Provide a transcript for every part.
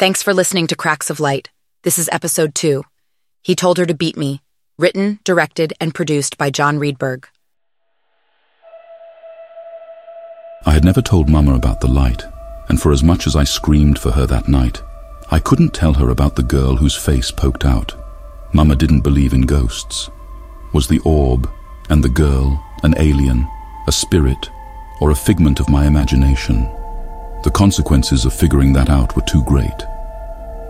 Thanks for listening to Cracks of Light. This is episode two. He Told Her to Beat Me, written, directed, and produced by John Reedberg. I had never told Mama about the light, and for as much as I screamed for her that night, I couldn't tell her about the girl whose face poked out. Mama didn't believe in ghosts. Was the orb and the girl an alien, a spirit, or a figment of my imagination? The consequences of figuring that out were too great.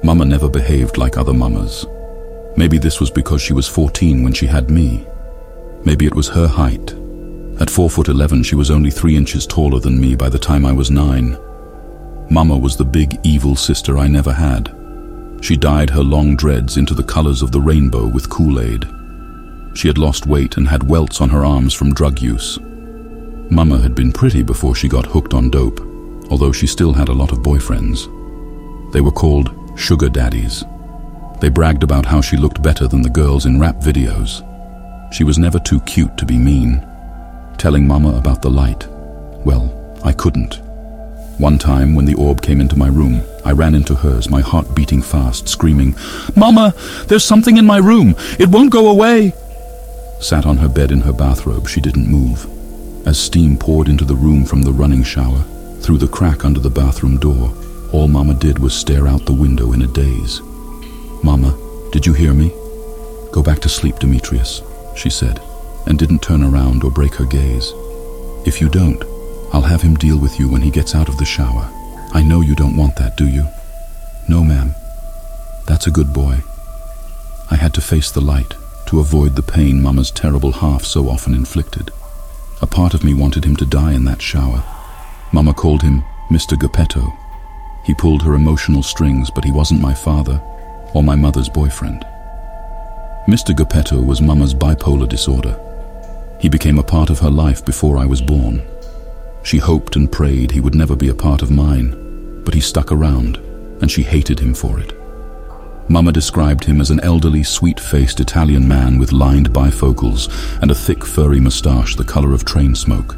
Mama never behaved like other mamas. Maybe this was because she was 14 when she had me. Maybe it was her height. At 4 foot 11, she was only 3 inches taller than me by the time I was 9. Mama was the big evil sister I never had. She dyed her long dreads into the colors of the rainbow with Kool-Aid. She had lost weight and had welts on her arms from drug use. Mama had been pretty before she got hooked on dope, although she still had a lot of boyfriends. They were called sugar daddies. They bragged about how she looked better than the girls in rap videos. She was never too cute to be mean. Telling Mama about the light, well, I couldn't. One time, when the orb came into my room, I ran into hers, my heart beating fast, screaming, Mama, there's something in my room. It won't go away. Sat on her bed in her bathrobe, she didn't move. As steam poured into the room from the running shower, through the crack under the bathroom door, all Mama did was stare out the window in a daze. Mama, did you hear me? Go back to sleep, Demetrius, she said, and didn't turn around or break her gaze. If you don't, I'll have him deal with you when he gets out of the shower. I know you don't want that, do you? No, ma'am. That's a good boy. I had to face the light to avoid the pain Mama's terrible half so often inflicted. A part of me wanted him to die in that shower. Mama called him Mr. Geppetto. He pulled her emotional strings, but he wasn't my father or my mother's boyfriend. Mr. Geppetto was Mama's bipolar disorder. He became a part of her life before I was born. She hoped and prayed he would never be a part of mine, but he stuck around, and she hated him for it. Mama described him as an elderly, sweet-faced Italian man with lined bifocals and a thick, furry moustache the color of train smoke.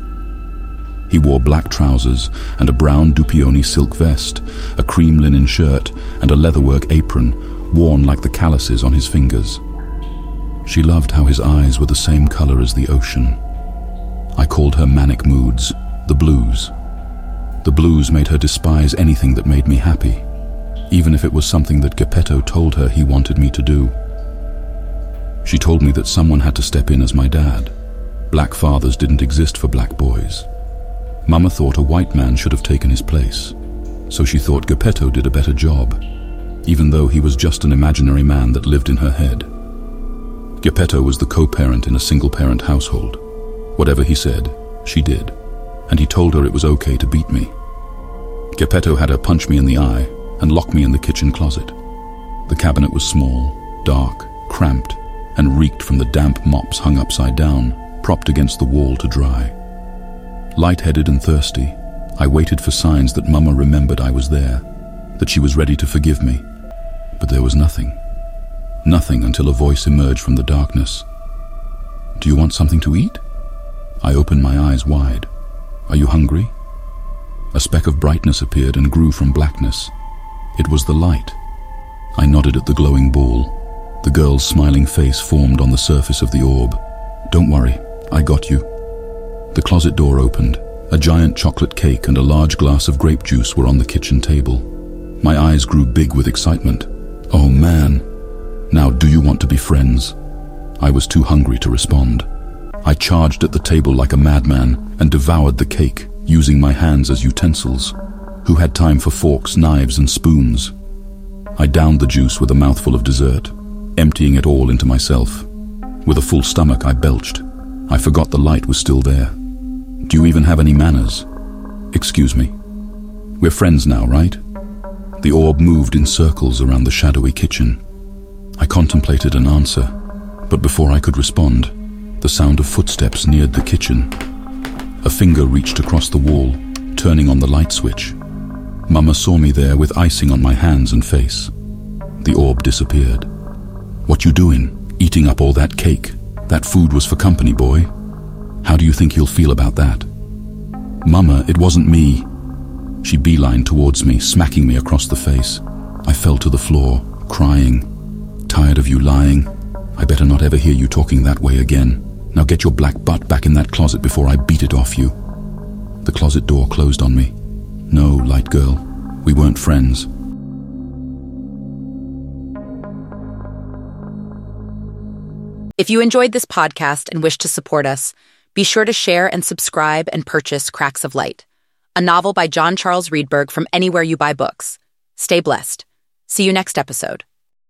He wore black trousers and a brown Dupioni silk vest, a cream linen shirt, and a leatherwork apron, worn like the calluses on his fingers. She loved how his eyes were the same color as the ocean. I called her manic moods, the blues. The blues made her despise anything that made me happy, even if it was something that Geppetto told her he wanted me to do. She told me that someone had to step in as my dad. Black fathers didn't exist for black boys. Mama thought a white man should have taken his place, so she thought Geppetto did a better job, even though he was just an imaginary man that lived in her head. Geppetto was the co-parent in a single-parent household. Whatever he said, she did and he told her it was okay to beat me. Geppetto had her punch me in the eye and lock me in the kitchen closet. The cabinet was small, dark, cramped, and reeked from the damp mops hung upside down, propped against the wall to dry. Light-headed and thirsty, I waited for signs that Mama remembered I was there, that she was ready to forgive me. But there was nothing. Nothing until a voice emerged from the darkness. Do you want something to eat? I opened my eyes wide. Are you hungry? A speck of brightness appeared and grew from blackness. It was the light. I nodded at the glowing ball. The girl's smiling face formed on the surface of the orb. Don't worry, I got you. The closet door opened. A giant chocolate cake and a large glass of grape juice were on the kitchen table. My eyes grew big with excitement. Oh man. Now do you want to be friends? I was too hungry to respond. I charged at the table like a madman and devoured the cake, using my hands as utensils. Who had time for forks, knives, and spoons? I downed the juice with a mouthful of dessert, emptying it all into myself. With a full stomach, I belched. I forgot the light was still there. Do you even have any manners? Excuse me. We're friends now, right? The orb moved in circles around the shadowy kitchen. I contemplated an answer, but before I could respond, the sound of footsteps neared the kitchen. A finger reached across the wall, turning on the light switch. Mama saw me there with icing on my hands and face. The orb disappeared. What you doing? Eating up all that cake? That food was for company, boy. How do you think you'll feel about that? Mama, it wasn't me. She beelined towards me, smacking me across the face. I fell to the floor, crying. Tired of you lying? I better not ever hear you talking that way again. Now get your black butt back in that closet before I beat it off you. The closet door closed on me. No, light girl, we weren't friends. If you enjoyed this podcast and wish to support us, be sure to share and subscribe and purchase Cracks of Light, a novel by John Charles Riedberg from anywhere you buy books. Stay blessed. See you next episode.